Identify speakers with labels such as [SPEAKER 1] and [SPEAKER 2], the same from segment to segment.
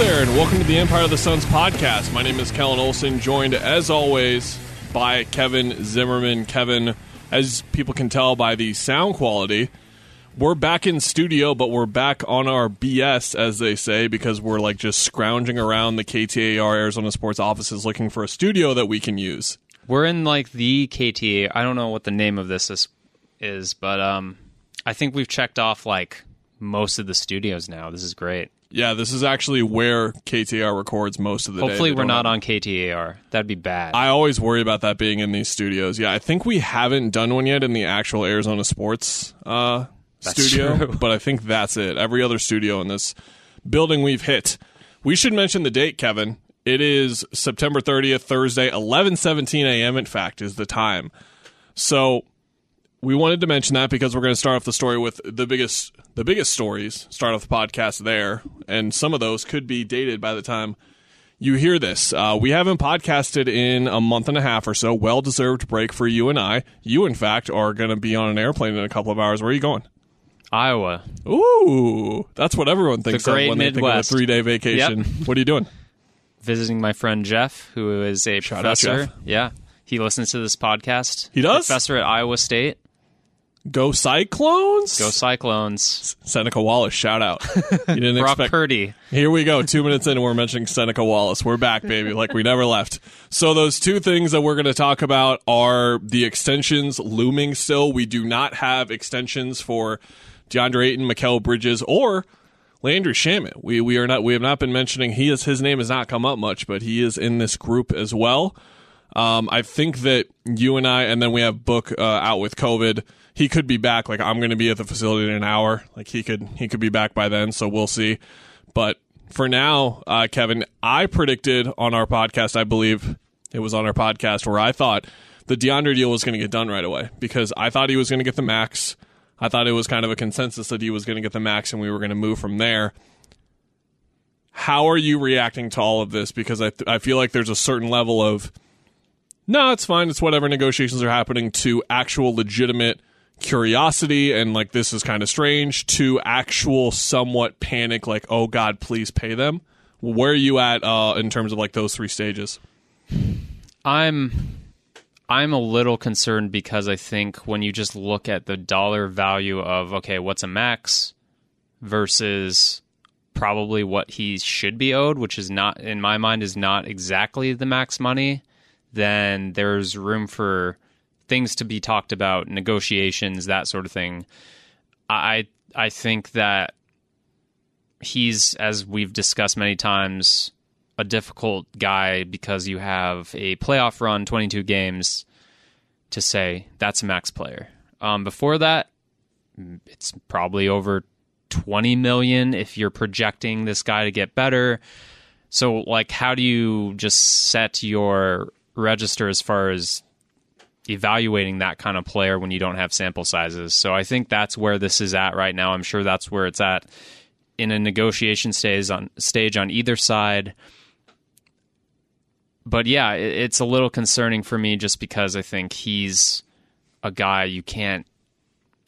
[SPEAKER 1] There, and welcome to the Empire of the Suns podcast. My name is Kellen Olson, joined as always by Kevin Zimmerman. Kevin, as people can tell by the sound quality, we're back in studio, but we're back on our BS, as they say, because we're like just scrounging around the KTAR Arizona Sports offices looking for a studio that we can use.
[SPEAKER 2] We're in like the KTA. I don't know what the name of this is, is but um, I think we've checked off like most of the studios now. This is great.
[SPEAKER 1] Yeah, this is actually where KTAR records most of the day.
[SPEAKER 2] Hopefully, we're
[SPEAKER 1] don't have-
[SPEAKER 2] on KTAR. That'd be bad.
[SPEAKER 1] I always worry about that being in these studios. Yeah, I think we haven't done one yet in the actual Arizona Sports uh, studio,
[SPEAKER 2] true.
[SPEAKER 1] but I think that's it. Every other studio in this building we've hit. We should mention the date, Kevin. It is September 30th, Thursday, 11:17 a.m. In fact, is the time. So we wanted to mention that because we're going to start off the story with the biggest the biggest stories. Start off the podcast there, and some of those could be dated by the time you hear this. Uh, we haven't podcasted in a month and a half or so. Well deserved break for you and I. You, in fact, are going to be on an airplane in a couple of hours. Where are you going?
[SPEAKER 2] Iowa.
[SPEAKER 1] Ooh, that's what everyone thinks of
[SPEAKER 2] great
[SPEAKER 1] when they
[SPEAKER 2] Midwest.
[SPEAKER 1] think of a three day vacation. What are you doing?
[SPEAKER 2] Visiting my friend Jeff, who is a
[SPEAKER 1] Shout out,
[SPEAKER 2] professor.
[SPEAKER 1] Jeff.
[SPEAKER 2] Yeah, he listens to this podcast.
[SPEAKER 1] He does?
[SPEAKER 2] Professor at Iowa State.
[SPEAKER 1] Go Cyclones.
[SPEAKER 2] Go Cyclones.
[SPEAKER 1] Seneca Wallace. Shout out. You didn't
[SPEAKER 2] Brock
[SPEAKER 1] expect.
[SPEAKER 2] Purdy.
[SPEAKER 1] Here we go. Two minutes in, and we're mentioning Seneca Wallace. We're back, baby, like we never left. So, those two things that we're going to talk about are the extensions looming still. We do not have extensions for DeAndre Ayton, Mikal Bridges, or Landry Shamet. We we are not. We have not been mentioning. He is his name has not come up much, but he is in this group as well. Um, I think that you and I, and then we have Book uh, out with COVID. He could be back. Like I'm going to be at the facility in an hour. Like he could he could be back by then. So we'll see. But for now, uh, Kevin, I predicted on our podcast. I believe it was on our podcast where I thought the DeAndre deal was going to get done right away because I thought he was going to get the max. I thought it was kind of a consensus that he was going to get the max, and we were going to move from there. How are you reacting to all of this? Because I th- I feel like there's a certain level of no, it's fine. It's whatever negotiations are happening to actual legitimate curiosity and like this is kind of strange to actual somewhat panic like oh god please pay them. Where are you at uh, in terms of like those three stages?
[SPEAKER 2] I'm I'm a little concerned because I think when you just look at the dollar value of okay, what's a max versus probably what he should be owed, which is not in my mind is not exactly the max money, then there's room for things to be talked about, negotiations, that sort of thing. I I think that he's as we've discussed many times a difficult guy because you have a playoff run, 22 games to say that's a max player. Um, before that, it's probably over 20 million if you're projecting this guy to get better. So, like, how do you just set your register as far as evaluating that kind of player when you don't have sample sizes? So, I think that's where this is at right now. I'm sure that's where it's at in a negotiation stage on stage on either side but yeah, it, it's a little concerning for me just because I think he's a guy you can't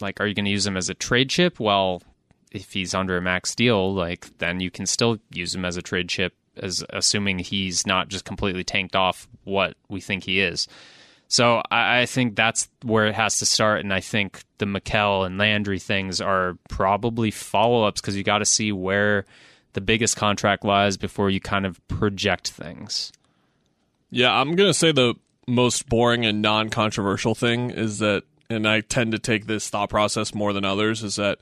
[SPEAKER 2] like. Are you going to use him as a trade chip? Well, if he's under a max deal, like then you can still use him as a trade chip, as assuming he's not just completely tanked off what we think he is. So I, I think that's where it has to start, and I think the Mikal and Landry things are probably follow ups because you got to see where the biggest contract lies before you kind of project things.
[SPEAKER 1] Yeah, I'm going to say the most boring and non controversial thing is that, and I tend to take this thought process more than others, is that,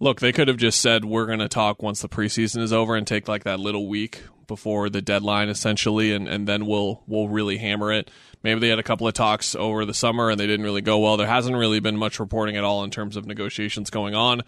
[SPEAKER 1] look, they could have just said, we're going to talk once the preseason is over and take like that little week before the deadline essentially, and, and then we'll, we'll really hammer it. Maybe they had a couple of talks over the summer and they didn't really go well. There hasn't really been much reporting at all in terms of negotiations going on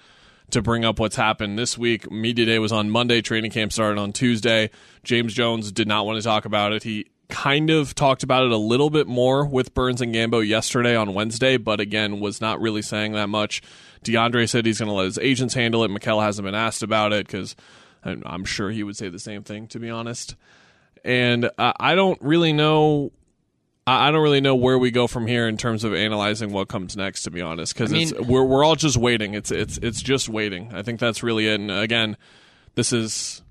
[SPEAKER 1] to bring up what's happened this week. Media day was on Monday. Training camp started on Tuesday. James Jones did not want to talk about it. He kind of talked about it a little bit more with Burns and Gambo yesterday on Wednesday, but again, was not really saying that much. DeAndre said he's going to let his agents handle it. Mikal hasn't been asked about it because I'm sure he would say the same thing, to be honest. And uh, I don't really know. I don't really know where we go from here in terms of analyzing what comes next. To be honest, because
[SPEAKER 2] I mean-
[SPEAKER 1] we're we're all just waiting. It's it's it's just waiting. I think that's really it. And again, this is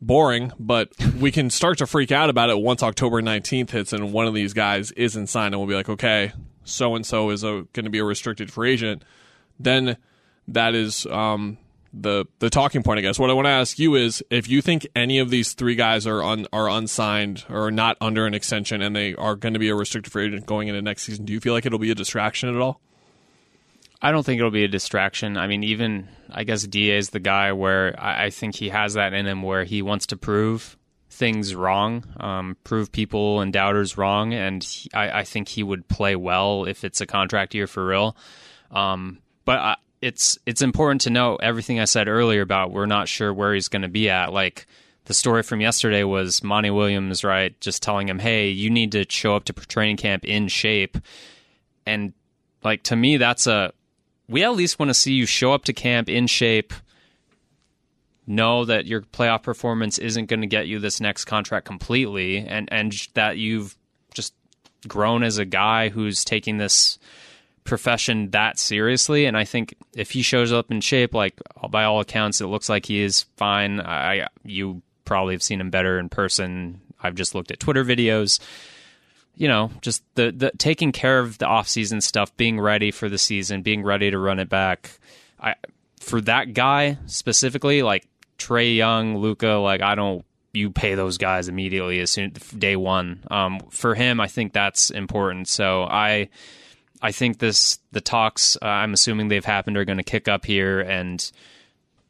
[SPEAKER 1] boring, but we can start to freak out about it once October 19th hits and one of these guys isn't signed and we'll be like, okay, so and so is going to be a restricted free agent. Then that is um, the the talking point, I guess. What I want to ask you is if you think any of these three guys are un, are unsigned or not under an extension and they are going to be a restricted free agent going into next season, do you feel like it'll be a distraction at all?
[SPEAKER 2] I don't think it'll be a distraction. I mean, even I guess Da is the guy where I, I think he has that in him where he wants to prove things wrong, um, prove people and doubters wrong, and he, I, I think he would play well if it's a contract year for real. Um, but I, it's it's important to know everything I said earlier about we're not sure where he's going to be at. Like the story from yesterday was Monty Williams, right? Just telling him, "Hey, you need to show up to training camp in shape," and like to me, that's a we at least want to see you show up to camp in shape. Know that your playoff performance isn't going to get you this next contract completely, and and that you've just grown as a guy who's taking this profession that seriously. And I think if he shows up in shape, like by all accounts, it looks like he is fine. I you probably have seen him better in person. I've just looked at Twitter videos. You know, just the, the taking care of the offseason stuff, being ready for the season, being ready to run it back. I for that guy specifically, like Trae Young, Luka, like I don't you pay those guys immediately as soon day one. Um, for him, I think that's important. So I I think this the talks uh, I'm assuming they've happened are going to kick up here, and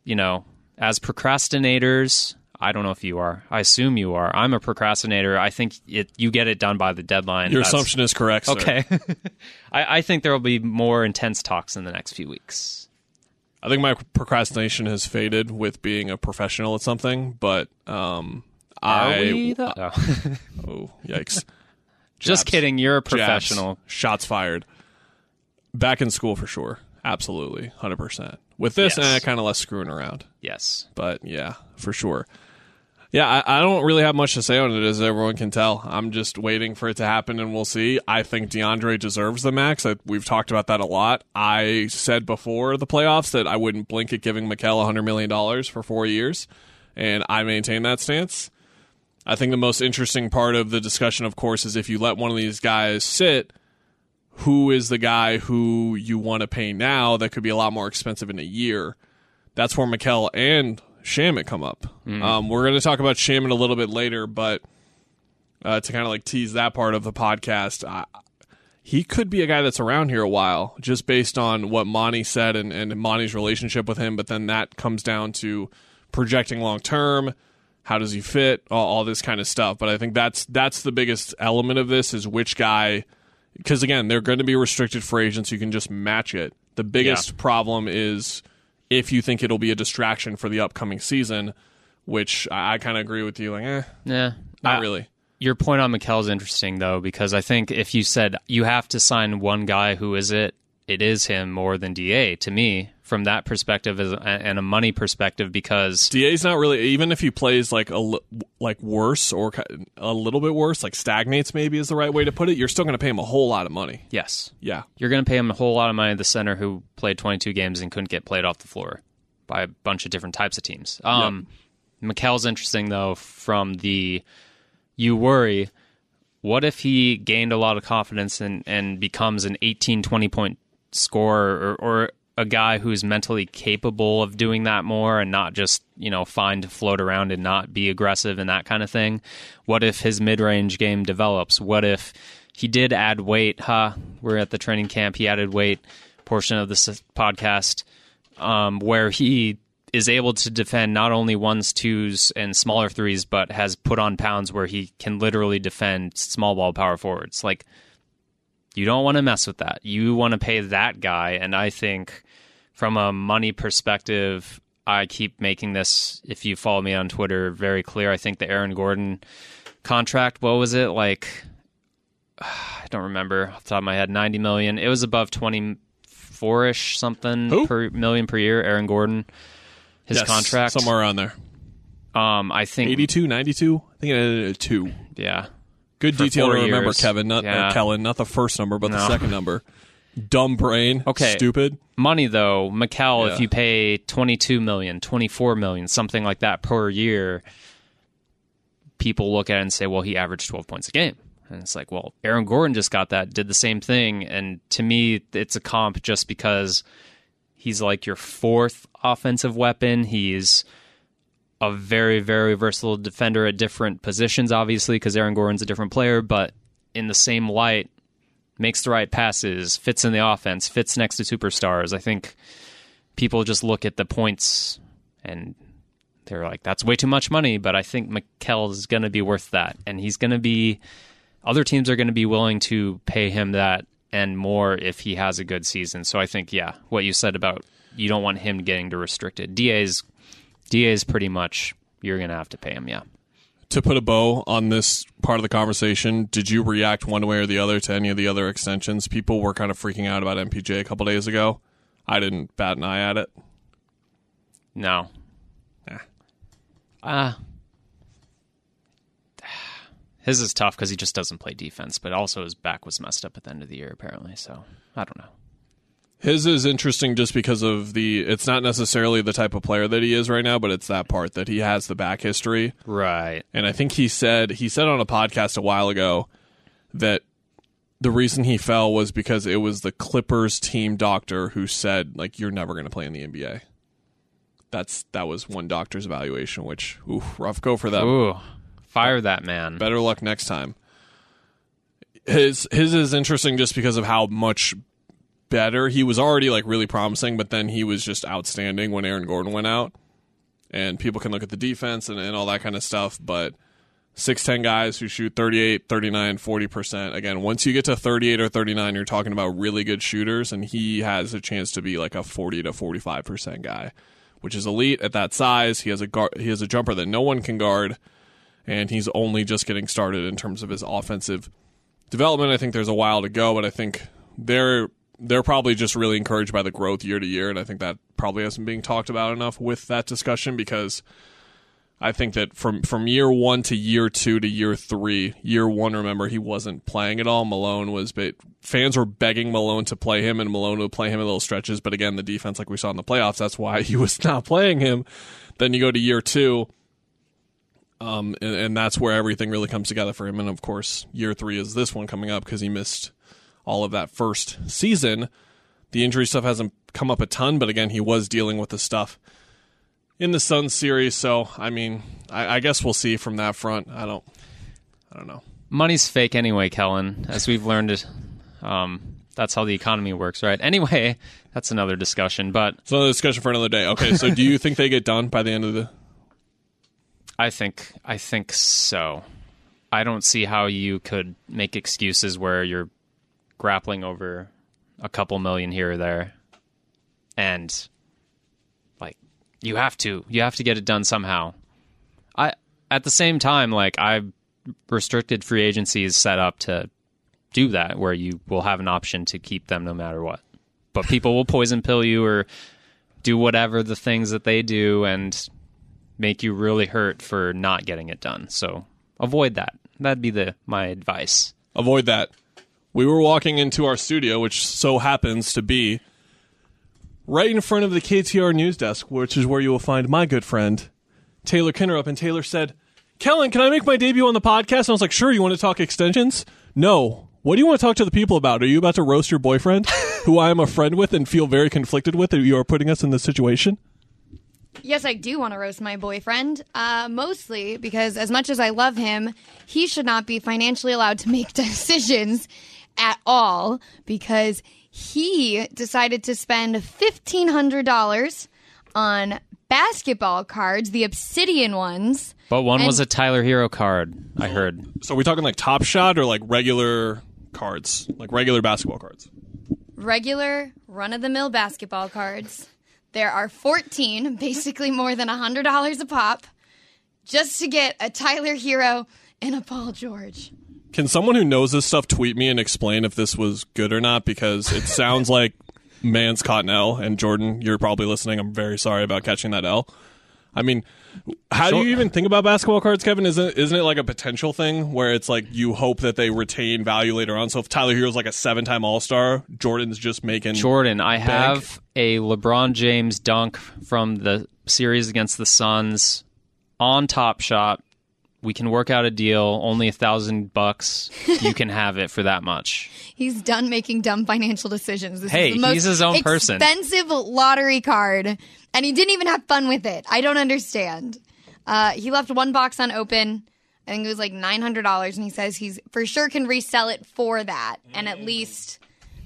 [SPEAKER 2] you know, as procrastinators, I don't know if you are. I assume you are. I'm a procrastinator. I think it you get it done by the deadline.
[SPEAKER 1] Your
[SPEAKER 2] That's-
[SPEAKER 1] assumption is correct. Sir.
[SPEAKER 2] Okay. I, I think there will be more intense talks in the next few weeks.
[SPEAKER 1] I think my procrastination has faded with being a professional at something, but um,
[SPEAKER 2] Are
[SPEAKER 1] I
[SPEAKER 2] we, though?
[SPEAKER 1] Oh yikes.
[SPEAKER 2] Just
[SPEAKER 1] Jabs.
[SPEAKER 2] kidding. You're a
[SPEAKER 1] Jabs.
[SPEAKER 2] professional.
[SPEAKER 1] Shots fired. Back in school for sure. Absolutely. 100%. With this,
[SPEAKER 2] Yes.
[SPEAKER 1] eh, kind of less screwing around.
[SPEAKER 2] Yes.
[SPEAKER 1] But yeah, for sure. Yeah, I, I don't really have much to say on it, as everyone can tell. I'm just waiting for it to happen, and we'll see. I think DeAndre deserves the max. I, we've talked about that a lot. I said before the playoffs that I wouldn't blink at giving Mikal $100 million for four years, and I maintain that stance. I think the most interesting part of the discussion, of course, is if you let one of these guys sit, who is the guy who you want to pay now that could be a lot more expensive in a year? That's where Mikal and Shamet come up. Um, we're going to talk about Shamet a little bit later, but uh, to kind of like tease that part of the podcast, I, he could be a guy that's around here a while, just based on what Monty said and, and Monty's relationship with him. But then that comes down to projecting long term. How does he fit? All, all this kind of stuff. But I think that's that's the biggest element of this is which guy, because again, they're going to be restricted for agents. You can just match it. The biggest problem is if you think it'll be a distraction for the upcoming season, which I, I kind of agree with you. Like, eh,
[SPEAKER 2] Yeah.
[SPEAKER 1] not
[SPEAKER 2] I-
[SPEAKER 1] really.
[SPEAKER 2] Your point on Mikal is interesting though, because I think if you said you have to sign one guy, who is it? It is him more than Da to me from that perspective as, and a money perspective because
[SPEAKER 1] Da's not really even if he plays like a like worse or a little bit worse, like stagnates maybe is the right way to put it. You're still going to pay him a whole lot of money.
[SPEAKER 2] yes,
[SPEAKER 1] Yeah,
[SPEAKER 2] you're going to pay him a whole lot of money. The center who played 22 games and couldn't get played off the floor by a bunch of different types of teams. Um, Mikal's interesting though from the you worry. What if he gained a lot of confidence and, and becomes an 18, 20 point scorer or, or a guy who's mentally capable of doing that more and not just, you know, fine to float around and not be aggressive and that kind of thing? What if his mid range game develops? What if he did add weight? Huh? We're at the training camp. He added weight portion of this podcast um, where he is able to defend not only ones, twos, and smaller threes, but has put on pounds where he can literally defend small ball power forwards. Like, you don't want to mess with that. You want to pay that guy. And I think from a money perspective, I keep making this, if you follow me on Twitter, very clear. I think the Aaron Gordon contract. What was it like? I don't remember off the top of my head. Ninety million. It was above twenty four ish something
[SPEAKER 1] Who?
[SPEAKER 2] per million per year. Aaron Gordon, his
[SPEAKER 1] Yes,
[SPEAKER 2] contract.
[SPEAKER 1] somewhere around there.
[SPEAKER 2] Um, I think
[SPEAKER 1] 82, 92? I think it ended at two.
[SPEAKER 2] Yeah,
[SPEAKER 1] Good detail to remember,
[SPEAKER 2] years.
[SPEAKER 1] Kevin. Not
[SPEAKER 2] uh,
[SPEAKER 1] Yeah. Kellen, not the first number, but the second number. Dumb brain.
[SPEAKER 2] Okay.
[SPEAKER 1] Stupid.
[SPEAKER 2] money though. Mikal,
[SPEAKER 1] Yeah.
[SPEAKER 2] if you pay 22 million, 24 million, something like that per year, people look at it and say, "Well, he averaged 12 points a game." And it's like, well, Aaron Gordon just got that, did the same thing, and to me, it's a comp just because he's like your fourth offensive weapon. He's a very, very versatile defender at different positions, obviously, because Aaron Gordon's a different player, but in the same light, makes the right passes, fits in the offense, fits next to superstars. I think people just look at the points and they're like, that's way too much money. But I think Mikal is going to be worth that. And he's going to be, other teams are going to be willing to pay him that and more if he has a good season. So I think, yeah, what you said about you don't want him getting to restricted. DA's, DA's pretty much, you're going to have to pay him, yeah.
[SPEAKER 1] To put a bow on this part of the conversation, did you react one way or the other to any of the other extensions? People were kind of freaking out about MPJ a couple days ago. I didn't bat an eye at it.
[SPEAKER 2] No.
[SPEAKER 1] Nah.
[SPEAKER 2] Ah. his is tough because he just doesn't play defense, but also his back was messed up at the end of the year, apparently. So I don't know.
[SPEAKER 1] His is interesting just because of the. It's not necessarily the type of player that he is right now, but it's that part that he has the back history.
[SPEAKER 2] Right.
[SPEAKER 1] And I think he said he said on a podcast a while ago that the reason he fell was because it was the Clippers team doctor who said like you're never going to play in the NBA. That's that was one doctor's evaluation, which ooh, rough go for them.
[SPEAKER 2] Ooh, fire that man.
[SPEAKER 1] Better luck next time. His his is interesting just because of how much better he was already like really promising, but then he was just outstanding when Aaron Gordon went out. And people can look at the defense and, and all that kind of stuff, but 6'10 guys who shoot 38, 39, 40%. Again, once you get to 38 or 39, you're talking about really good shooters, and he has a chance to be like a 40 to 45% guy, which is elite at that size. He has a guard, he has a jumper that no one can guard, and he's only just getting started in terms of his offensive development. I think there's a while to go, but I think they're they're probably just really encouraged by the growth year to year, and I think that probably hasn't being talked about enough with that discussion because I think that from from year one to year two to year three, year one, remember he wasn't playing at all. Malone was, but fans were begging Malone to play him, and Malone would play him in little stretches. But again, the defense, like we saw in the playoffs, that's why he was not playing him. Then you go to year two, um, and, and that's where everything really comes together for him. And of course, year three is this one coming up because he missed all of that first season. The injury stuff hasn't come up a ton, but again, he was dealing with the stuff in the Suns series. So, I mean, I, I guess we'll see from that front. I don't, I don't know.
[SPEAKER 2] Money's fake anyway, Kellen, as we've learned. Um, that's how the economy works, right? Anyway, that's another discussion. But
[SPEAKER 1] It's another discussion for another day. Okay, so do you think they get done by the end of the?
[SPEAKER 2] I think I think so. I don't see how you could make excuses where you're grappling over a couple million here or there, and like you have to you have to get it done somehow. I at the same time like I restricted free agency is set up to do that where you will have an option to keep them no matter what. But people will poison pill you or do whatever the things that they do and make you really hurt for not getting it done. So avoid that. That'd be the my advice.
[SPEAKER 1] Avoid that. We were walking into our studio, which so happens to be right in front of the KTAR news desk, which is where you will find my good friend Taylor Kinnerup. And Taylor said, "Kellen, can I make my debut on the podcast?" And I was like, "Sure." You want to talk extensions? No. What do you want to talk to the people about? Are you about to roast your boyfriend, who I am a friend with and feel very conflicted with that you are putting us in this situation?
[SPEAKER 3] Yes, I do want to roast my boyfriend. Uh, mostly because, as much as I love him, he should not be financially allowed to make decisions at all because he decided to spend $1,500 on basketball cards, the obsidian ones.
[SPEAKER 2] But one
[SPEAKER 3] And-
[SPEAKER 2] was a Tyler Herro card, I heard.
[SPEAKER 1] So are we talking like Top Shot or like regular cards, like regular basketball cards?
[SPEAKER 3] regular run of the mill basketball cards. There are 14, basically more than $100 a pop, just to get a Tyler Herro and a Paul George.
[SPEAKER 1] Can someone who knows this stuff tweet me and explain if this was good or not? Because it sounds like man's caught an L. And Jordan, you're probably listening. I'm very sorry about catching that L. I mean, how do you even think about basketball cards, Kevin? Isn't isn't it like a potential thing where it's like you hope that they retain value later on? So if Tyler Herro's like a seven time All Star, Jordan's just making
[SPEAKER 2] Jordan, I have a LeBron James dunk from the series against the Suns on Top Shot. We can work out a deal. Only a thousand bucks. You can have it for that much.
[SPEAKER 3] He's done making dumb financial decisions. This
[SPEAKER 2] Hey,
[SPEAKER 3] is the most
[SPEAKER 2] he's his own person.
[SPEAKER 3] Expensive lottery card, and he didn't even have fun with it. I don't understand. Uh, he left one box unopened. I think it was like nine hundred dollars, and he says he's for sure can resell it for that and at least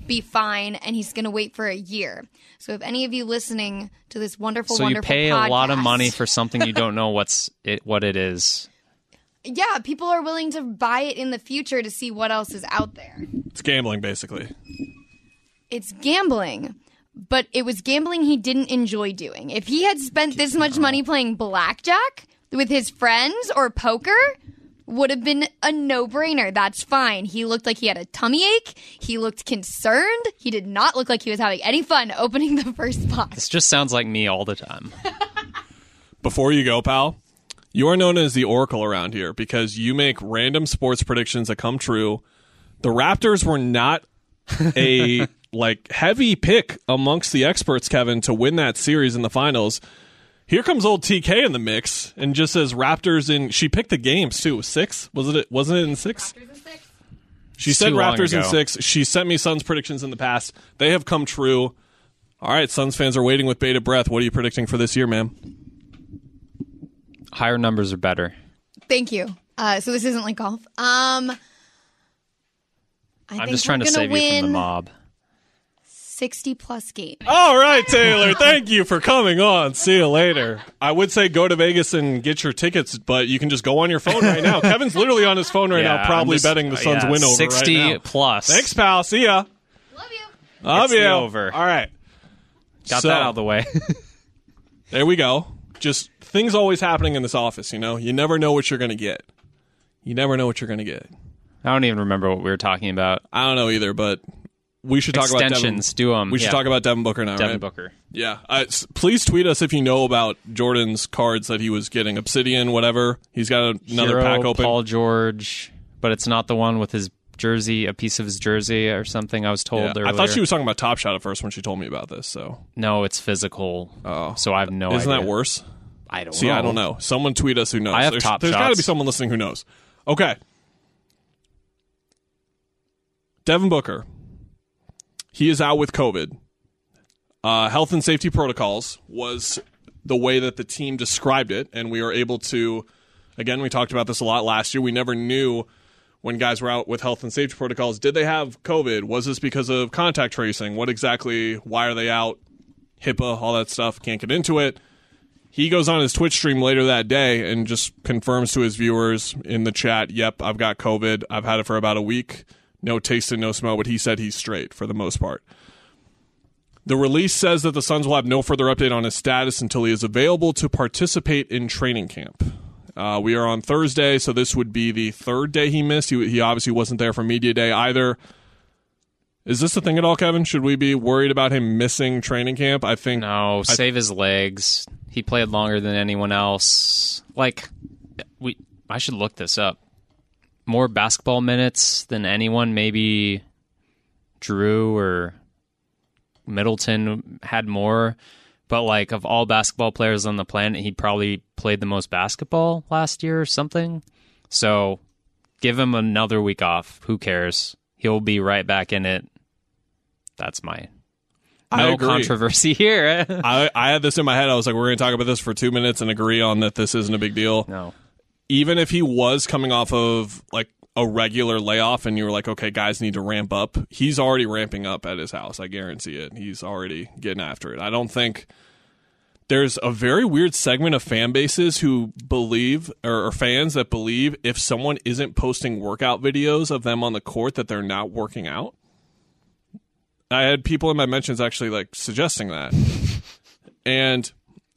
[SPEAKER 3] be fine. And he's going to wait for a year. So if any of you listening to this wonderful,
[SPEAKER 2] So you
[SPEAKER 3] wonderful
[SPEAKER 2] pay a lot of money for something you don't know what's it what it is.
[SPEAKER 3] Yeah, people are willing to buy it in the future to see what else is out there.
[SPEAKER 1] it's gambling basically.
[SPEAKER 3] it's gambling, but it was gambling he didn't enjoy doing. If he had spent this much money playing blackjack with his friends or poker, would have been a no-brainer. That's fine. He looked like he had a tummy ache. He looked concerned. He did not look like he was having any fun opening the first box.
[SPEAKER 2] This just sounds like me all the time.
[SPEAKER 1] Before you go, pal, you are known as the Oracle around here because you make random sports predictions that come true. The Raptors were not a like heavy pick amongst the experts, Kevin, to win that series in the finals. Here comes old TK in the mix and just says Raptors in. She picked the games too. Six was it? Wasn't it in six? She said Raptors in six. She sent me Suns predictions in the past. They have come true. All right, Suns fans are waiting with bated breath. What are you predicting for this year, ma'am?
[SPEAKER 2] Higher numbers are better.
[SPEAKER 3] Thank you. Uh, so this isn't like golf. Um, I
[SPEAKER 2] I'm
[SPEAKER 3] think
[SPEAKER 2] just trying to save you from the mob.
[SPEAKER 3] Sixty plus games.
[SPEAKER 1] All right, Taylor. Thank you for coming on. See you later. I would say go to Vegas and get your tickets, but you can just go on your phone right now. Kevin's literally on his phone right
[SPEAKER 2] Yeah,
[SPEAKER 1] now, probably
[SPEAKER 2] just-
[SPEAKER 1] betting the Suns
[SPEAKER 2] yeah,
[SPEAKER 1] win over
[SPEAKER 2] 60
[SPEAKER 1] right now.
[SPEAKER 2] plus.
[SPEAKER 1] Thanks, pal. See ya.
[SPEAKER 3] Love you.
[SPEAKER 1] Love
[SPEAKER 2] It's
[SPEAKER 1] you.
[SPEAKER 2] over.
[SPEAKER 1] All right.
[SPEAKER 2] Got
[SPEAKER 1] So,
[SPEAKER 2] that out of the way.
[SPEAKER 1] There we go. Just things always happening in this office. You know, you never know what you're going to get. You never know what you're going to get.
[SPEAKER 2] I don't even remember what we were talking about.
[SPEAKER 1] I don't know either, but we should talk about
[SPEAKER 2] Extensions.
[SPEAKER 1] Devin.
[SPEAKER 2] Do 'em.
[SPEAKER 1] We should
[SPEAKER 2] Yeah.
[SPEAKER 1] talk about Devin Booker now,
[SPEAKER 2] Devin
[SPEAKER 1] right?
[SPEAKER 2] Booker.
[SPEAKER 1] Yeah. S- please tweet us if you know about Jordan's cards that he was getting. Obsidian, whatever. He's got another
[SPEAKER 2] Herro,
[SPEAKER 1] pack open.
[SPEAKER 2] Paul George, but it's not the one with his jersey, a piece of his jersey or something. I was told
[SPEAKER 1] Yeah.
[SPEAKER 2] earlier.
[SPEAKER 1] I thought she was talking about Top Shot at first when she told me about this. So
[SPEAKER 2] No, it's physical.
[SPEAKER 1] Oh.
[SPEAKER 2] so I have no.
[SPEAKER 1] isn't
[SPEAKER 2] idea.
[SPEAKER 1] that worse?
[SPEAKER 2] I don't.
[SPEAKER 1] See,
[SPEAKER 2] know.
[SPEAKER 1] I don't know. Someone tweet us who knows.
[SPEAKER 2] I have
[SPEAKER 1] there's
[SPEAKER 2] Top
[SPEAKER 1] there's got to be someone listening who knows. Okay. Devin Booker. He is out with COVID. Uh, health and safety protocols was the way that the team described it, and we were able to. Again, we talked about this a lot last year. We never knew when guys were out with health and safety protocols. Did they have COVID? Was this because of contact tracing? What exactly? Why are they out? HIPAA, all that stuff. Can't get into it he goes on his Twitch stream later that day and just confirms to his viewers in the chat, "Yep, I've got COVID. I've had it for about a week. No taste and no smell." But he said he's straight for the most part. The release says that the Suns will have no further update on his status until he is available to participate in training camp. Uh, we are on Thursday, so this would be the third day he missed. He, he obviously wasn't there for media day either. Is this the thing at all, Kevin? Should we be worried about him missing training camp? I think
[SPEAKER 2] No, save his legs. He played longer than anyone else. Like we I should look this up. More basketball minutes than anyone, maybe Jrue or Middleton had more. But like of all basketball players on the planet, he probably played the most basketball last year or something. So give him another week off. Who cares? He'll be right back in it. That's my no controversy here.
[SPEAKER 1] I, I had this in my head. I was like, we're going to talk about this for two minutes and agree on that this isn't a big deal.
[SPEAKER 2] no.
[SPEAKER 1] Even if he was coming off of like a regular layoff and you were like, okay, guys need to ramp up, he's already ramping up at his house. I guarantee it. He's already getting after it. I don't think there's a very weird segment of fan bases who believe or, or fans that believe if someone isn't posting workout videos of them on the court that they're not working out. I had people in my mentions actually like suggesting that. And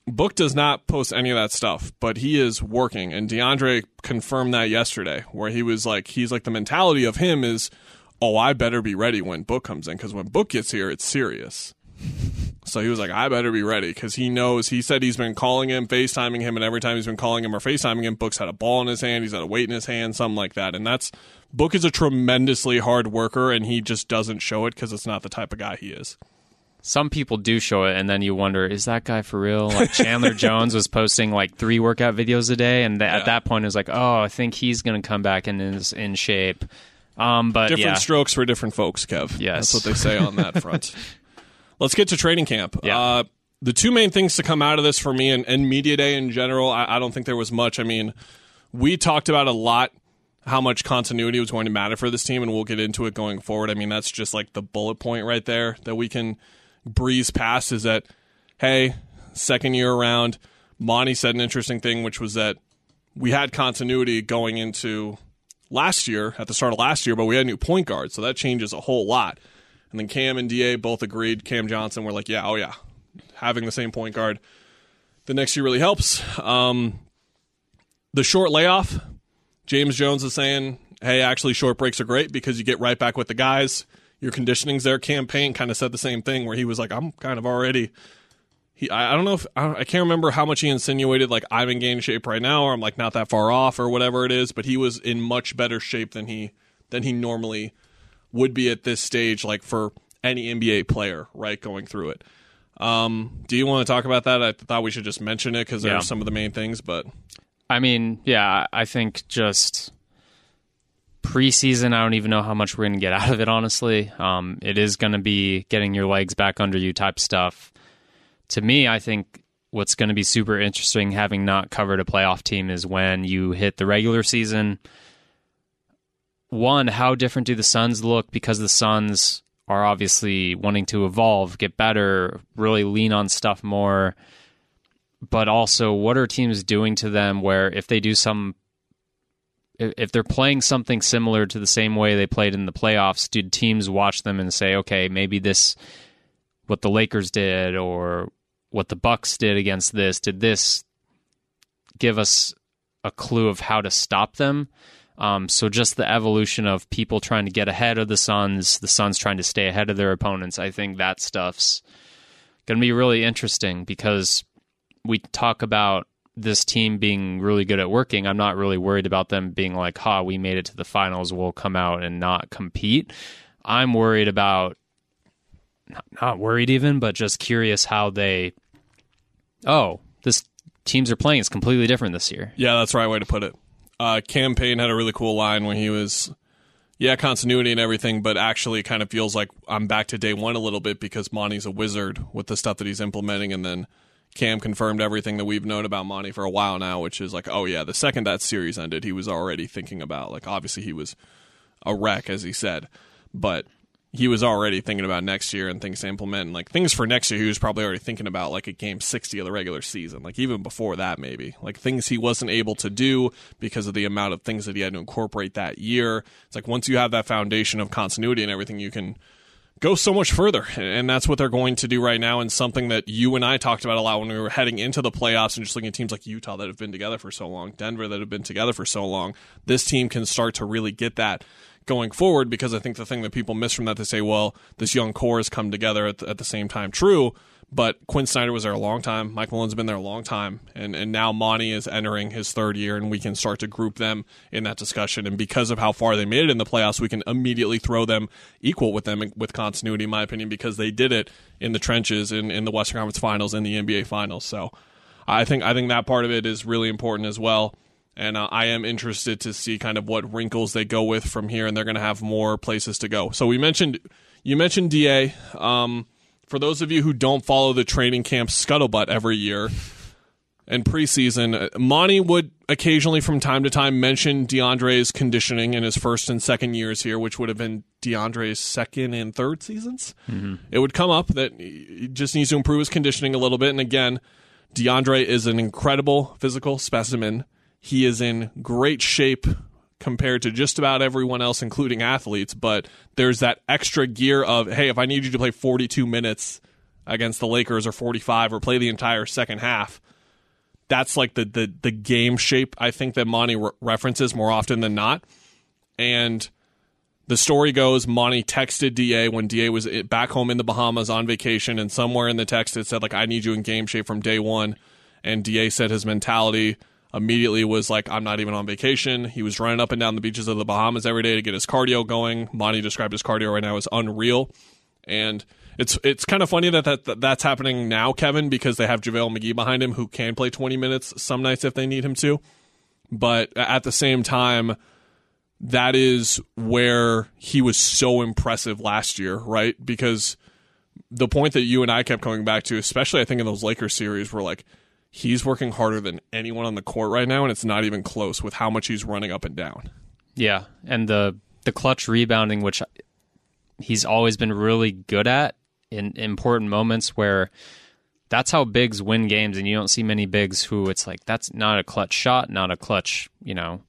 [SPEAKER 1] Book does not post any of that stuff, but he is working. And DeAndre confirmed that yesterday, where he was like, he's like, the mentality of him is, oh, I better be ready when Book comes in, because when Book gets here, it's serious. So he was like, I better be ready because he knows. He said he's been calling him, FaceTiming him, and every time he's been calling him or FaceTiming him, Book's had a ball in his hand, he's had a weight in his hand, something like that. And that's Book is a tremendously hard worker, and he just doesn't show it because it's not the type of guy he is.
[SPEAKER 2] Some people do show it, and then you wonder, is that guy for real? Like Chandler Jones was posting like three workout videos a day, and th-
[SPEAKER 1] Yeah.
[SPEAKER 2] at that point, it was like, oh, I think he's going to come back and is in shape. Um, but
[SPEAKER 1] Different
[SPEAKER 2] yeah,
[SPEAKER 1] strokes for different folks, Kev.
[SPEAKER 2] Yes.
[SPEAKER 1] That's what they say on that front. Let's get to training camp.
[SPEAKER 2] Yeah.
[SPEAKER 1] Uh, the two main things to come out of this for me and, and media day in general, I, I don't think there was much. I mean, we talked about a lot how much continuity was going to matter for this team, and we'll get into it going forward. I mean, that's just like the bullet point right there that we can breeze past is that, hey, second year around, Monty said an interesting thing, which was that we had continuity going into last year, at the start of last year, but we had a new point guard, so that changes a whole lot. And then Cam and DA both agreed. Cam Johnson were like, yeah, oh yeah, having the same point guard the next year really helps. Um, the short layoff, James Jones is saying, hey, actually, short breaks are great because you get right back with the guys. Your conditioning's there. Cam Payne kind of said the same thing where he was like, I'm kind of already. He, I, don't know if I, I can't remember how much he insinuated like I'm in game shape right now or I'm like not that far off or whatever it is, but he was in much better shape than he than he normally would be at this stage, like for any NBA player, right, going through it. Um, do you want to talk about that? I thought we should just mention it because
[SPEAKER 2] Yeah.
[SPEAKER 1] they're some of the main things, but
[SPEAKER 2] I mean, yeah, I think just preseason, I don't even know how much we're going to get out of it, honestly. Um, it is going to be getting your legs back under you type stuff. To me, I think what's going to be super interesting, having not covered a playoff team, is when you hit the regular season. One, how different do the Suns look? Because the Suns are obviously wanting to evolve, get better, really lean on stuff more but also what are teams doing to them where if they do some if they're playing something similar to the same way they played in the playoffs do teams watch them and say okay maybe this what the Lakers did or what the Bucks did against this did this give us a clue of how to stop them um, so just the evolution of people trying to get ahead of the Suns, the Suns trying to stay ahead of their opponents. I think that stuff's going to be really interesting because we talk about this team being really good at working. I'm not really worried about them being like, "Ha, we made it to the finals. We'll come out and not compete." I'm worried about not, not worried even, but just curious how they. Oh, this teams are playing is completely different this year.
[SPEAKER 1] Yeah, that's the right way to put it. Uh, Cam Payne had a really cool line when he was, yeah, continuity and everything, but actually it kind of feels like I'm back to day one a little bit because Monty's a wizard with the stuff that he's implementing. And then Cam confirmed everything that we've known about Monty for a while now, which is like, oh, yeah, the second that series ended, he was already thinking about, like, obviously he was a wreck, as he said, but he was already thinking about next year and things to implement. And like things for next year, he was probably already thinking about like a game 60 of the regular season, like even before that, maybe. Like things he wasn't able to do because of the amount of things that he had to incorporate that year. It's like once you have that foundation of continuity and everything, you can go so much further. And that's what they're going to do right now. And something that you and I talked about a lot when we were heading into the playoffs and just looking at teams like Utah that have been together for so long, Denver that have been together for so long. This team can start to really get that going forward because I think the thing that people miss from that, they say, well, this young core has come together at the, at the same time. True. But Quin Snyder was there a long time. Mike Malone's been there a long time. And, and now Monty is entering his third year, and we can start to group them in that discussion. And because of how far they made it in the playoffs, we can immediately throw them equal with them with continuity, in my opinion, because they did it in the trenches in, in the Western Conference Finals and the NBA Finals. So I think I think that part of it is really important as well. And uh, I am interested to see kind of what wrinkles they go with from here, and they're going to have more places to go. So we mentioned you mentioned Da. Um, for those of you who don't follow the training camp scuttlebutt every year and preseason, Monty would occasionally from time to time mention DeAndre's conditioning in his first and second years here, which would have been DeAndre's second and third seasons. It would come up that he just needs to improve his conditioning a little bit. And again, DeAndre is an incredible physical specimen. He is in great shape compared to just about everyone else, including athletes. But there's that extra gear of, hey, if I need you to play 42 minutes against the Lakers or 45 or play the entire second half. That's like the the the game shape I think that Monty re- references more often than not. And the story goes Monty texted DA when DA was back home in the Bahamas on vacation and somewhere in the text it said like I need you in game shape from day 1 and DA said his mentality immediately was like, I'm not even on vacation. He was running up and down the beaches of the Bahamas every day to get his cardio going. Monty described his cardio right now as unreal. And it's it's kind of funny that, that, that that's happening now, Kevin, because they have JaVale McGee behind him who can play 20 minutes some nights if they need him to. But at the same time, that is where he was so impressive last year, right? Because the point that you and I kept coming back to, especially I think in those Lakers series, were like, he's working harder than anyone on the court right now, and it's not even close with how much he's running up and down.
[SPEAKER 2] Yeah, and the the clutch rebounding, which he's always been really good at in important moments where that's how bigs win games, and you don't see many bigs who it's like that's not a clutch shot, not a clutch, you know,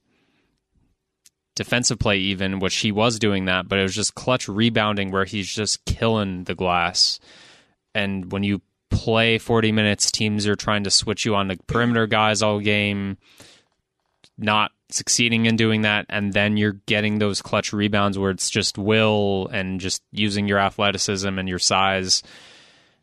[SPEAKER 2] defensive play even, which he was doing that, but it was just clutch rebounding where he's just killing the glass. And when you play 40 minutes. Teams are trying to switch you on the perimeter guys all game, not succeeding in doing that. And then you're getting those clutch rebounds where it's just will and just using your athleticism and your size.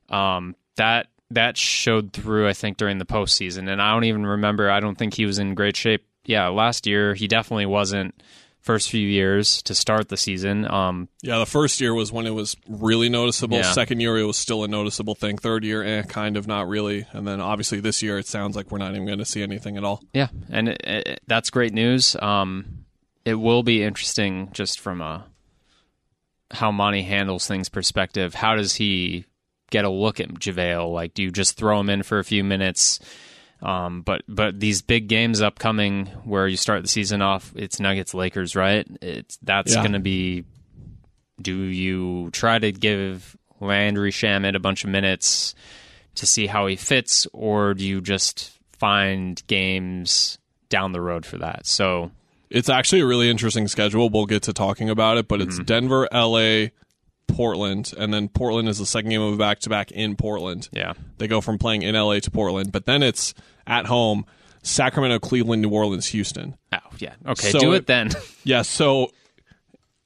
[SPEAKER 2] Um, that that showed through, I think, during the postseason. And I don't even remember. I don't think he was in great shape. Yeah, last year he definitely wasn't first few years to start the season. Um,
[SPEAKER 1] yeah, the first year was when it was really noticeable.
[SPEAKER 2] Yeah.
[SPEAKER 1] Second year, it was still a noticeable thing. Third year, eh, kind of not really. And then obviously this year, it sounds like we're not even going to see anything at all.
[SPEAKER 2] yeah, and it, it, that's great news. Um, it will be interesting just from a how Monty handles things perspective. How does he get a look at JaVale? Like, do you just throw him in for a few minutes? Um, but but these big games upcoming where you start the season off, it's Nuggets Lakers, right? It's that's
[SPEAKER 1] Yeah.
[SPEAKER 2] going to be. Do you try to give Landry Shamet a bunch of minutes to see how he fits, or do you just find games down the road for that? So
[SPEAKER 1] It's actually a really interesting schedule. We'll get to talking about it, but it's Denver, LA, Portland, and then Portland is the second game of a back to back in Portland.
[SPEAKER 2] yeah,
[SPEAKER 1] They go from playing in LA to Portland, but then it's at home Sacramento, Cleveland, New Orleans, Houston.
[SPEAKER 2] oh yeah, okay,
[SPEAKER 1] So
[SPEAKER 2] do
[SPEAKER 1] it-
[SPEAKER 2] it then.
[SPEAKER 1] Yeah, so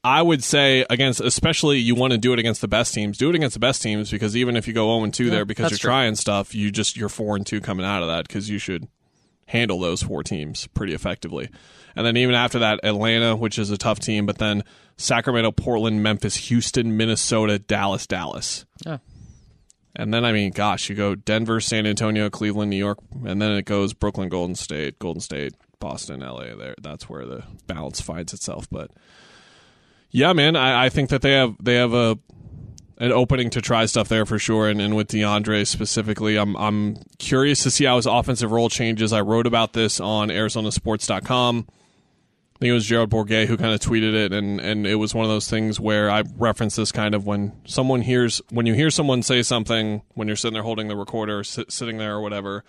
[SPEAKER 1] I would say against, especially you want to do it against the best teams. Do it against the best teams because even if you go 0 and 2 there because you're
[SPEAKER 2] true.
[SPEAKER 1] trying stuff, you just you're 4 and 2 coming out of that because you should handle those four teams pretty effectively. And then even after that, Atlanta, which is a tough team, but then Sacramento, Portland, Memphis, Houston, Minnesota, Dallas, Dallas.
[SPEAKER 2] Yeah.
[SPEAKER 1] And then I mean, gosh, you go Denver, San Antonio, Cleveland, New York, and then it goes Brooklyn, Golden State, Golden State, Boston, LA. There, that's where the balance finds itself. But yeah, man, I, I think that they have they have a an opening to try stuff there for sure. And, and with DeAndre specifically, I'm I'm curious to see how his offensive role changes. I wrote about this on ArizonaSports.com. I think it was Gerald Bourguet who kind of tweeted it, and, and it was one of those things where I reference this kind of when someone hears when you hear someone say something when you're sitting there holding the recorder, or sit, sitting there or whatever,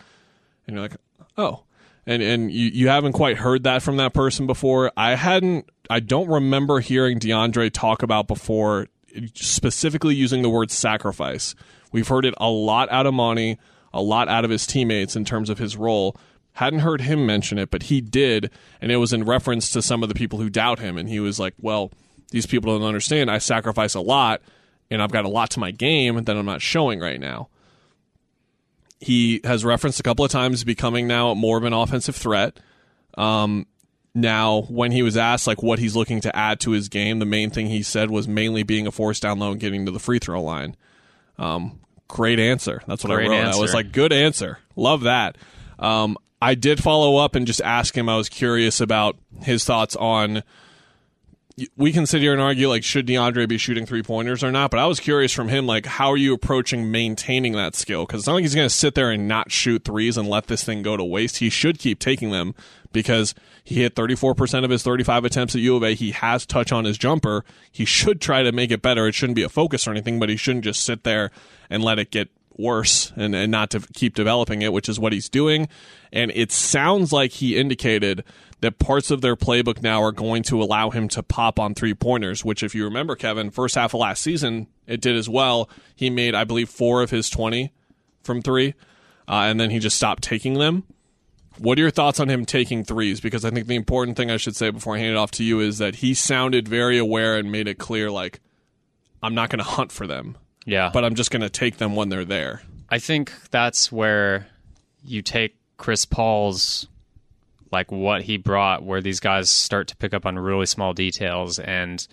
[SPEAKER 1] and you're like, oh, and and you you haven't quite heard that from that person before. I hadn't. I don't remember hearing DeAndre talk about before specifically using the word sacrifice. We've heard it a lot out of Monty, a lot out of his teammates in terms of his role. Hadn't heard him mention it, but he did, and it was in reference to some of the people who doubt him. And he was like, "Well, these people don't understand. I sacrifice a lot, and I've got a lot to my game that I'm not showing right now." He has referenced a couple of times becoming now more of an offensive threat. Um, now, when he was asked like what he's looking to add to his game, the main thing he said was mainly being a force down low and getting to the free throw line. Um, great answer. That's what
[SPEAKER 2] Great
[SPEAKER 1] I wrote. I was like, good answer. Love that. Um, I did follow up and just ask him. I was curious about his thoughts on. We can sit here and argue like should DeAndre be shooting three pointers or not, but I was curious from him like how are you approaching maintaining that skill? Because it's not like he's going to sit there and not shoot threes and let this thing go to waste. He should keep taking them because he hit 34% of his 35 attempts at U of A. He has touch on his jumper. He should try to make it better. It shouldn't be a focus or anything, but he shouldn't just sit there and let it get worse and, and not to keep developing it, which is what he's doing. And it sounds like he indicated that parts of their playbook now are going to allow him to pop on three pointers, which, if you remember, Kevin, first half of last season, it did as well. He made, I believe, four of his 20 from three, uh, and then he just stopped taking them. What are your thoughts on him taking threes? Because I think the important thing I should say before I hand it off to you is that he sounded very aware and made it clear, like, I'm not going to hunt for them,
[SPEAKER 2] Yeah.
[SPEAKER 1] but I'm just going to take them when they're there.
[SPEAKER 2] I think that's where you take Chris Paul's like what he brought where these guys start to pick up on really small details and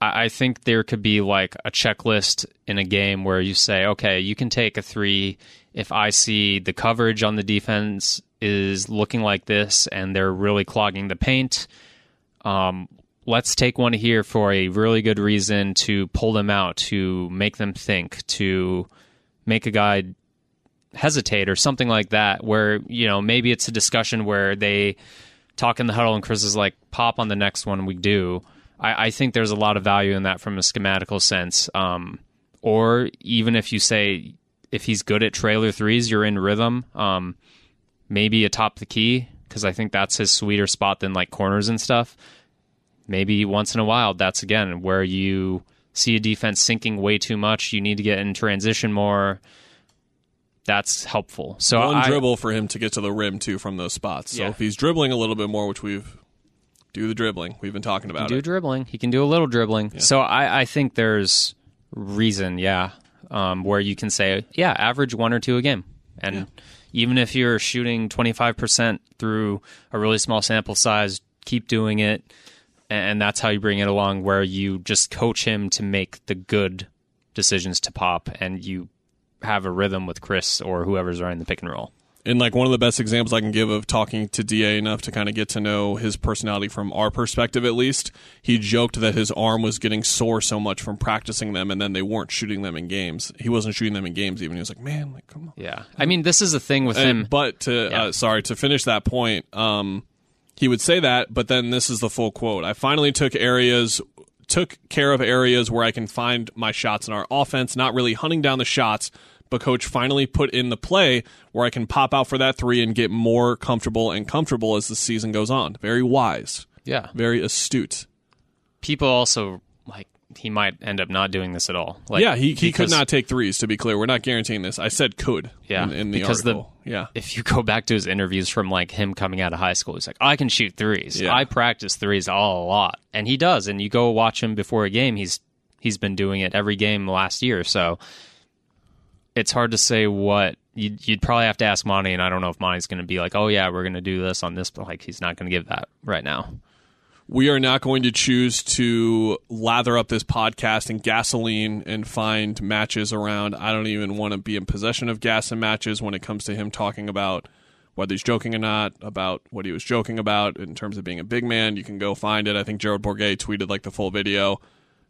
[SPEAKER 2] I I think there could be like a checklist in a game where you say, okay, you can take a three if I see the coverage on the defense is looking like this and they're really clogging the paint. Um, let's take one here for a really good reason to pull them out, to make them think, to make a guy hesitate or something like that where you know maybe it's a discussion where they talk in the huddle and chris is like pop on the next one we do. I, I think there's a lot of value in that from a schematical sense um, or even if you say if he's good at trailer threes you're in rhythm um, maybe atop the key because i think that's his sweeter spot than like corners and stuff maybe once in a while that's again where you see a defense sinking way too much you need to get in transition more that's helpful. So
[SPEAKER 1] One
[SPEAKER 2] I,
[SPEAKER 1] dribble for him to get to the rim, too, from those spots. So
[SPEAKER 2] Yeah.
[SPEAKER 1] if he's dribbling a little bit more, which we've do the dribbling, we've been talking about
[SPEAKER 2] do
[SPEAKER 1] it.
[SPEAKER 2] dribbling. He can do a little dribbling. So I, I think there's reason, yeah, um, where you can say, yeah, average one or two a game, and even if you're shooting 25% through a really small sample size, keep doing it, and that's how you bring it along. Where you just coach him to make the good decisions to pop, and you have a rhythm with Chris or whoever's running the pick and roll.
[SPEAKER 1] And like one of the best examples I can give of talking to Da enough to kind of get to know his personality from our perspective, at least, he joked that his arm was getting sore so much from practicing them, and then they weren't shooting them in games. He wasn't shooting them in games even. He was like, "Man, like come on."
[SPEAKER 2] Yeah, I mean, this is the thing with
[SPEAKER 1] And-
[SPEAKER 2] him.
[SPEAKER 1] but to
[SPEAKER 2] Yeah.
[SPEAKER 1] uh, sorry to finish that point, um, he would say that, but then this is the full quote. I finally took areas, took care of areas where I can find my shots in our offense, not really hunting down the shots. But coach finally put in the play where I can pop out for that three and get more comfortable and comfortable as the season goes on. Very wise,
[SPEAKER 2] yeah,
[SPEAKER 1] very astute.
[SPEAKER 2] people also he might end up not doing this at all. Like,
[SPEAKER 1] yeah, he, he could not take threes. To be clear, we're not guaranteeing this. I said could.
[SPEAKER 2] Yeah,
[SPEAKER 1] in, in the
[SPEAKER 2] because
[SPEAKER 1] article. yeah,
[SPEAKER 2] If you go back to his interviews from like him coming out of high school, he's like, I can shoot threes.
[SPEAKER 1] Yeah.
[SPEAKER 2] I practice threes all a lot, and he does. And you go watch him before a game; he's he's been doing it every game last year. So it's hard to say what you'd, you'd probably have to ask Monty, and I don't know if Monty's going to be like, "Oh yeah, we're going to do this on this," but like he's not going to give that right now.
[SPEAKER 1] We are not going to choose to lather up this podcast in gasoline and find matches around. I don't even want to be in possession of gas and matches when it comes to him talking about whether he's joking or not, about what he was joking about in terms of being a big man. You can go find it. I think Gerald Bourguet tweeted like the full video.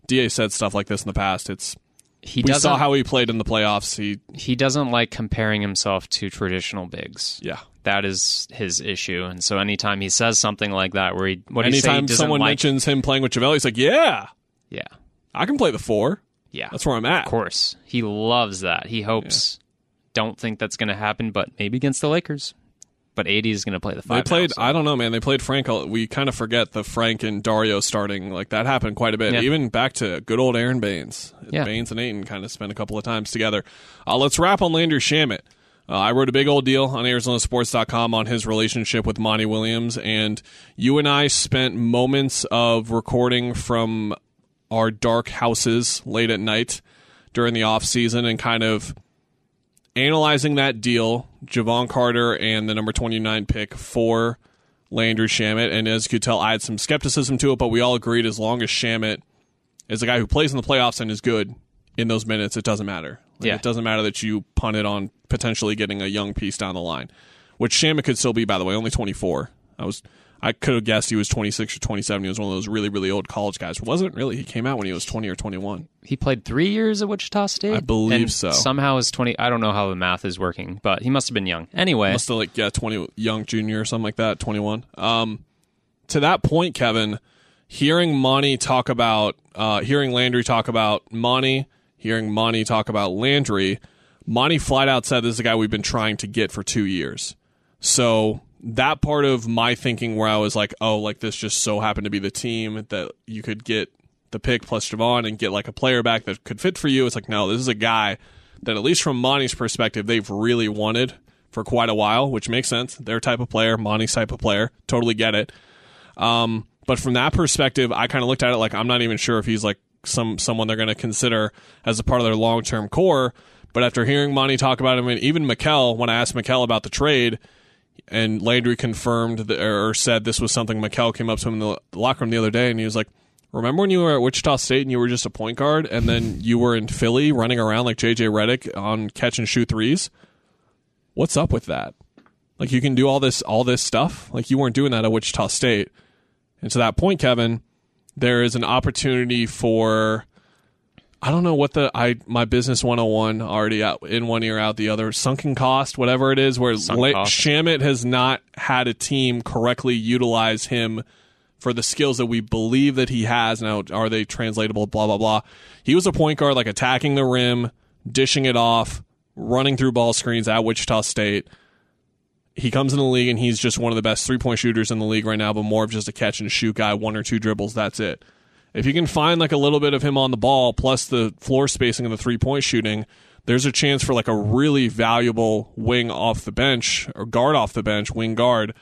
[SPEAKER 1] Da said stuff like this in the past. It's
[SPEAKER 2] He
[SPEAKER 1] we saw how he played in the playoffs. He
[SPEAKER 2] he doesn't like comparing himself to traditional bigs.
[SPEAKER 1] yeah.
[SPEAKER 2] That is his issue, and so anytime he says something like that, where he what say he
[SPEAKER 1] Anytime someone
[SPEAKER 2] like,
[SPEAKER 1] mentions him playing with JaVale, he's like, "Yeah,
[SPEAKER 2] yeah,
[SPEAKER 1] I can play the four.
[SPEAKER 2] yeah,
[SPEAKER 1] That's where I'm at."
[SPEAKER 2] Of course. He loves that. He hopes. Don't think that's going to happen, but maybe against the Lakers. But 80 is going to play the five.
[SPEAKER 1] They played.
[SPEAKER 2] now, so-
[SPEAKER 1] I don't know, man. They played Frank. We kind of forget the Frank and Dario starting. Like that happened quite a bit.
[SPEAKER 2] Yeah.
[SPEAKER 1] Even back to good old Aron Baynes.
[SPEAKER 2] Yeah.
[SPEAKER 1] Baines and Ayton kind of spent a couple of times together. Uh, let's wrap on Landry Shamet. Uh, I wrote a big old deal on ArizonaSports.com on his relationship with Monty Williams, and you and I spent moments of recording from our dark houses late at night during the off season and kind of analyzing that deal, Jevon Carter and the number 29 pick for Landry Shamet. And as you could tell, I had some skepticism to it, but we all agreed as long as Shamet is a guy who plays in the playoffs and is good in those minutes, it doesn't matter. Like,
[SPEAKER 2] Yeah.
[SPEAKER 1] It doesn't matter that you punt it on potentially getting a young piece down the line, which Shamet could still be, by the way, only 24. I was. I could have guessed he was 26 or 27. He was one of those really, really old college guys. Wasn't really. He came out when he was 20 or 21.
[SPEAKER 2] he played three years at Wichita State.
[SPEAKER 1] I believe so.
[SPEAKER 2] Somehow is 20. I don't know how the math is working, but he must have been young. Anyway,
[SPEAKER 1] must have like yeah, twenty young junior or something like that, twenty one. Um, to that point, Kevin, hearing Monty talk about, uh, hearing Landry talk about Monty, hearing Monty talk about Landry, Monty flat out said this is a guy we've been trying to get for two years. So that part of my thinking where I was like, oh, like this just so happened to be the team that you could get the pick plus Jevon and get like a player back that could fit for you. It's like, no, this is a guy that at least from Monty's perspective, they've really wanted for quite a while, which makes sense. Their type of player, Monty's type of player. Totally get it. Um, but from that perspective, I kind of looked at it like I'm not even sure if he's like some someone they're going to consider as a part of their long term core. But after hearing Monty talk about him, and even Mikal, when I asked Mikal about the trade, and Landry confirmed that, or said this was something Mikal came up to him in the locker room the other day, and he was like, "Remember when you were at Wichita State and you were just a point guard, and then you were in Philly running around like JJ Redick on catch and shoot threes? What's up with that? Like you can do all this all this stuff. Like you weren't doing that at Wichita State." And to that point, Kevin, there is an opportunity for I don't know what the I my business 101 already out in one ear out the other. Sunken cost whatever it is where La- Shamet has not had a team correctly utilize him for the skills that we believe that he has. Now are they translatable? Blah blah blah. He was a point guard like attacking the rim dishing it off running through ball screens at Wichita State he comes in the league and he's just one of the best three point shooters in the league right now, but more of just a catch and shoot guy, one or two dribbles, that's it. If you can find like a little bit of him on the ball plus the floor spacing and the three point shooting, there's a chance for like a really valuable wing off the bench or guard off the bench, wing guard.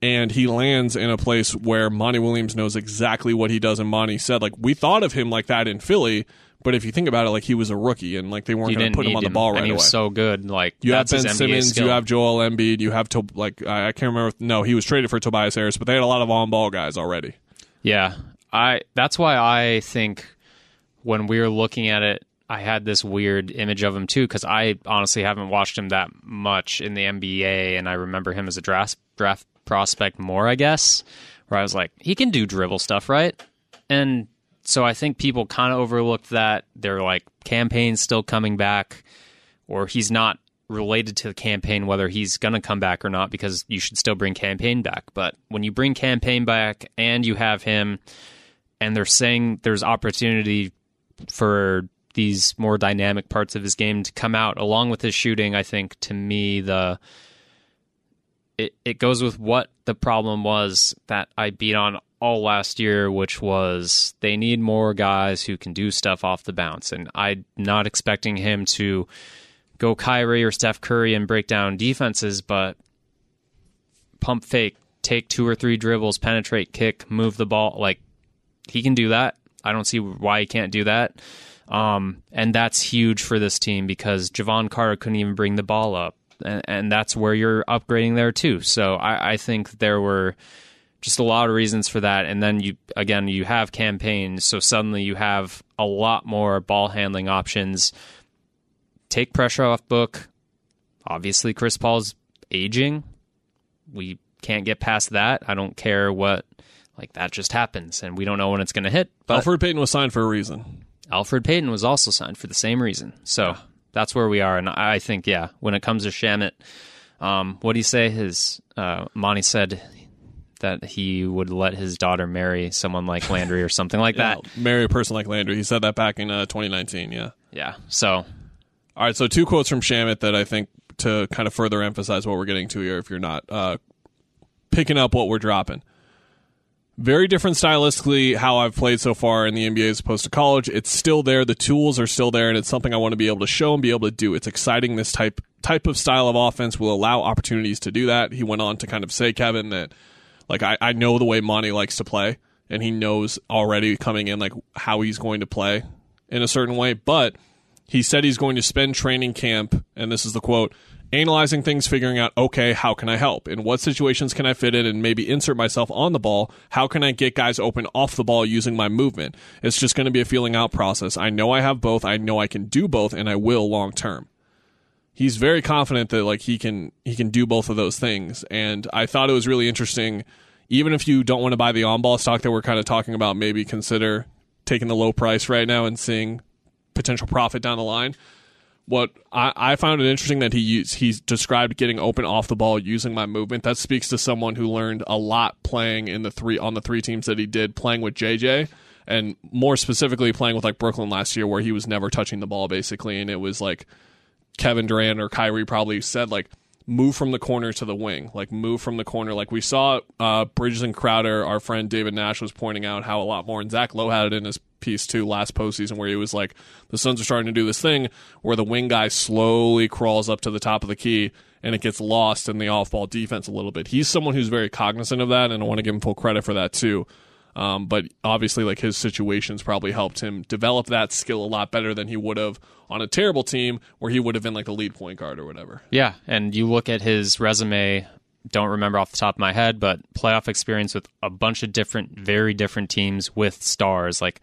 [SPEAKER 1] And he lands in a place where Monty Williams knows exactly what he does. And Monty said, like, we thought of him like that in Philly, but if you think about it, like he was a rookie and like they weren't going to put him on the ball right
[SPEAKER 2] and he
[SPEAKER 1] away.
[SPEAKER 2] was so good. Like
[SPEAKER 1] You have Ben Simmons,
[SPEAKER 2] skill.
[SPEAKER 1] you have Joel Embiid, you have to like I, I can't remember. No, he was traded for Tobias Harris, but they had a lot of on-ball guys already.
[SPEAKER 2] Yeah, I. That's why I think when we were looking at it, I had this weird image of him too because I honestly haven't watched him that much in the NBA, and I remember him as a draft draft prospect more, I guess. Where I was like, he can do dribble stuff, right? And so I think people kind of overlooked that. They're like, Cam Payne's still coming back, or he's not related to the Cam Payne whether he's going to come back or not because you should still bring Cam Payne back. But when you bring Cam Payne back and you have him and they're saying there's opportunity for these more dynamic parts of his game to come out along with his shooting, I think to me the it, it goes with what the problem was that I beat on all last year, which was they need more guys who can do stuff off the bounce. And I'm not expecting him to go Kyrie or Steph Curry and break down defenses, but pump fake, take two or three dribbles, penetrate, kick, move the ball. Like he can do that. I don't see why he can't do that. Um, and that's huge for this team because Jevon Carter couldn't even bring the ball up. And, and that's where you're upgrading there too. So I, I think there were just a lot of reasons for that. And then you, again, you have Cam Payne's. So suddenly you have a lot more ball handling options. Take pressure off book. Obviously, Chris Paul's aging. We can't get past that. I don't care what, like, that just happens. And we don't know when it's going to hit. But
[SPEAKER 1] Elfrid Payton was signed for a reason.
[SPEAKER 2] Elfrid Payton was also signed for the same reason. So that's where we are. And I think, yeah, when it comes to Shamet, um, what do you say? His uh, Monty said that he would let his daughter marry someone like Landry or something like that.
[SPEAKER 1] Marry a person like Landry. He said that back in uh, 2019. Yeah.
[SPEAKER 2] Yeah. So
[SPEAKER 1] All right. So two quotes from Shamet that I think to kind of further emphasize what we're getting to here. If you're not uh, picking up what we're dropping. Very different stylistically how I've played so far in the NBA as opposed to college. It's still there. The tools are still there, and it's something I want to be able to show and be able to do. It's exciting. This type type of style of offense will allow opportunities to do that. He went on to kind of say, Kevin, that like I, I know the way Monty likes to play, and he knows already coming in like how he's going to play in a certain way. But he said he's going to spend training camp, and this is the quote, analyzing things, figuring out, okay, how can I help? In what situations can I fit in and maybe insert myself on the ball? How can I get guys open off the ball using my movement? It's just going to be a feeling out process. I know I have both. I know I can do both, and I will long term. He's very confident that like he can he can do both of those things, and I thought it was really interesting. Even if you don't want to buy the on ball stock that we're kind of talking about, maybe consider taking the low price right now and seeing potential profit down the line what I, I found it interesting that he used, he's described getting open off the ball using my movement. That speaks to someone who learned a lot playing in the three on the three teams that he did, playing with JJ, and more specifically playing with like Brooklyn last year, where he was never touching the ball basically, and it was like Kevin Durant or Kyrie probably said like move from the corner to the wing, like move from the corner. Like we saw uh, Bridges and Crowder, our friend David Nash was pointing out how a lot more, and Zach Lowe had it in his piece too last postseason where he was like, the Suns are starting to do this thing where the wing guy slowly crawls up to the top of the key and it gets lost in the off ball defense a little bit. He's someone who's very cognizant of that, and I want to give him full credit for that too. Um, but obviously, like his situations probably helped him develop that skill a lot better than he would have on a terrible team where he would have been like the lead point guard or whatever.
[SPEAKER 2] Yeah, and you look at his resume. Don't remember off the top of my head, but playoff experience with a bunch of different, very different teams with stars. Like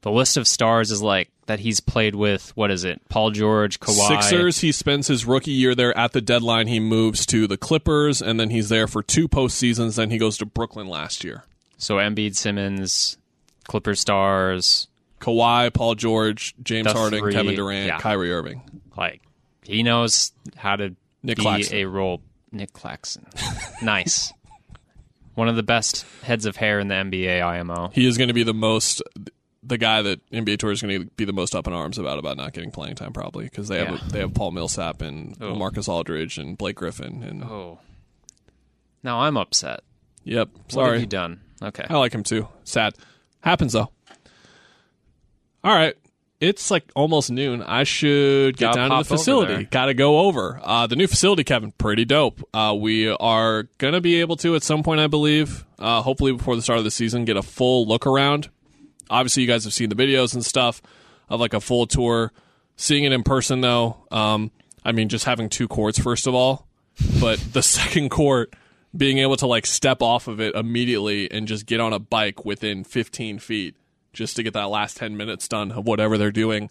[SPEAKER 2] the list of stars is like that he's played with. What is it? Paul George, Kawhi.
[SPEAKER 1] Sixers, he spends his rookie year there at the deadline. He moves to the Clippers, and then he's there for two postseasons. Then he goes to Brooklyn last year.
[SPEAKER 2] So Embiid, Simmons, Clipper stars.
[SPEAKER 1] Kawhi, Paul George, James Harden,
[SPEAKER 2] three-
[SPEAKER 1] Kevin Durant,
[SPEAKER 2] yeah.
[SPEAKER 1] Kyrie Irving.
[SPEAKER 2] Like he knows how to
[SPEAKER 1] Nick
[SPEAKER 2] be
[SPEAKER 1] Claxton.
[SPEAKER 2] a role. Nick Claxton, nice. One of the best heads of hair in the NBA. IMO.
[SPEAKER 1] He is going to be the most, the guy that NBA Tour is going to be the most up in arms about about not getting playing time probably because they have
[SPEAKER 2] Yeah.
[SPEAKER 1] they have Paul Millsap and
[SPEAKER 2] Oh.
[SPEAKER 1] Marcus Aldridge and Blake Griffin and
[SPEAKER 2] Oh, now I'm upset.
[SPEAKER 1] yep.
[SPEAKER 2] What have
[SPEAKER 1] Sorry,
[SPEAKER 2] you done? Okay.
[SPEAKER 1] I like him too. Sad. Happens though. All right. It's like almost noon. I should get
[SPEAKER 2] Gotta
[SPEAKER 1] down to the facility. Got to go over. Uh, the new facility, Kevin, pretty dope. Uh, we are going to be able to, at some point, I believe, uh, hopefully before the start of the season, get a full look around. Obviously, you guys have seen the videos and stuff of like a full tour. Seeing it in person, though, um, I mean, just having two courts, first of all, but the second court, being able to like step off of it immediately and just get on a bike within 15 feet just to get that last 10 minutes done of whatever they're doing.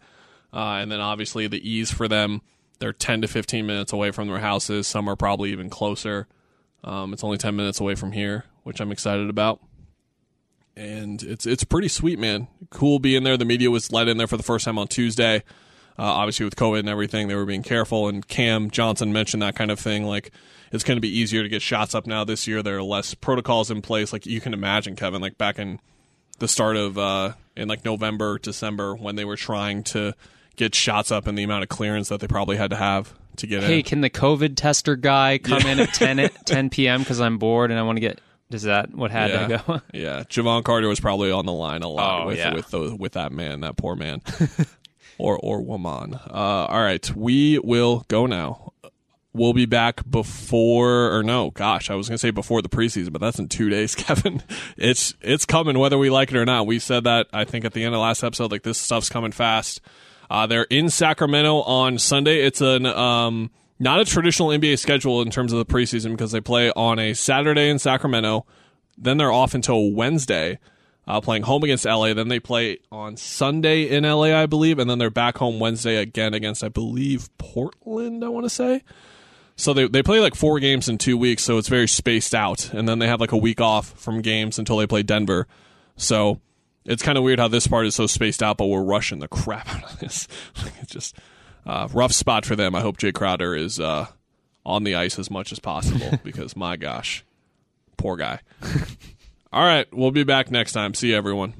[SPEAKER 1] Uh, and then obviously the ease for them, they're 10 to 15 minutes away from their houses. Some are probably even closer. Um, it's only 10 minutes away from here, which I'm excited about. And it's it's pretty sweet, man. Cool being there. The media was let in there for the first time on Tuesday. Uh, obviously, with COVID and everything, they were being careful. And Cam Johnson mentioned that kind of thing. Like, it's going to be easier to get shots up now this year. There are less protocols in place. Like, you can imagine, Kevin, like back in the start of, uh, in like November, December, when they were trying to get shots up and the amount of clearance that they probably had to have to get in.
[SPEAKER 2] Hey,
[SPEAKER 1] in.
[SPEAKER 2] can the COVID tester guy come in at 10 at 10 p.m. because I'm bored and I want to get? Is that what had
[SPEAKER 1] yeah.
[SPEAKER 2] to go?
[SPEAKER 1] yeah, Jevon Carter was probably on the line a lot
[SPEAKER 2] Oh,
[SPEAKER 1] with
[SPEAKER 2] yeah.
[SPEAKER 1] with the, with that man, that poor man, or or woman. Uh, all right, we will go now. We'll be back before, or no, gosh, I was gonna say before the preseason, but that's in two days, Kevin. It's it's coming whether we like it or not. We said that I think at the end of last episode, like this stuff's coming fast. Uh, they're in Sacramento on Sunday. It's an um, not a traditional NBA schedule in terms of the preseason because they play on a Saturday in Sacramento. Then they're off until Wednesday, uh, playing home against LA. Then they play on Sunday in LA, I believe, and then they're back home Wednesday again against, I believe, Portland. I want to say. So they they play like four games in two weeks, so it's very spaced out, and then they have like a week off from games until they play Denver. So it's kind of weird how this part is so spaced out, but we're rushing the crap out of this. it's just uh, rough spot for them. I hope Jae Crowder is uh, on the ice as much as possible because my gosh, poor guy. All right, we'll be back next time. See you, everyone.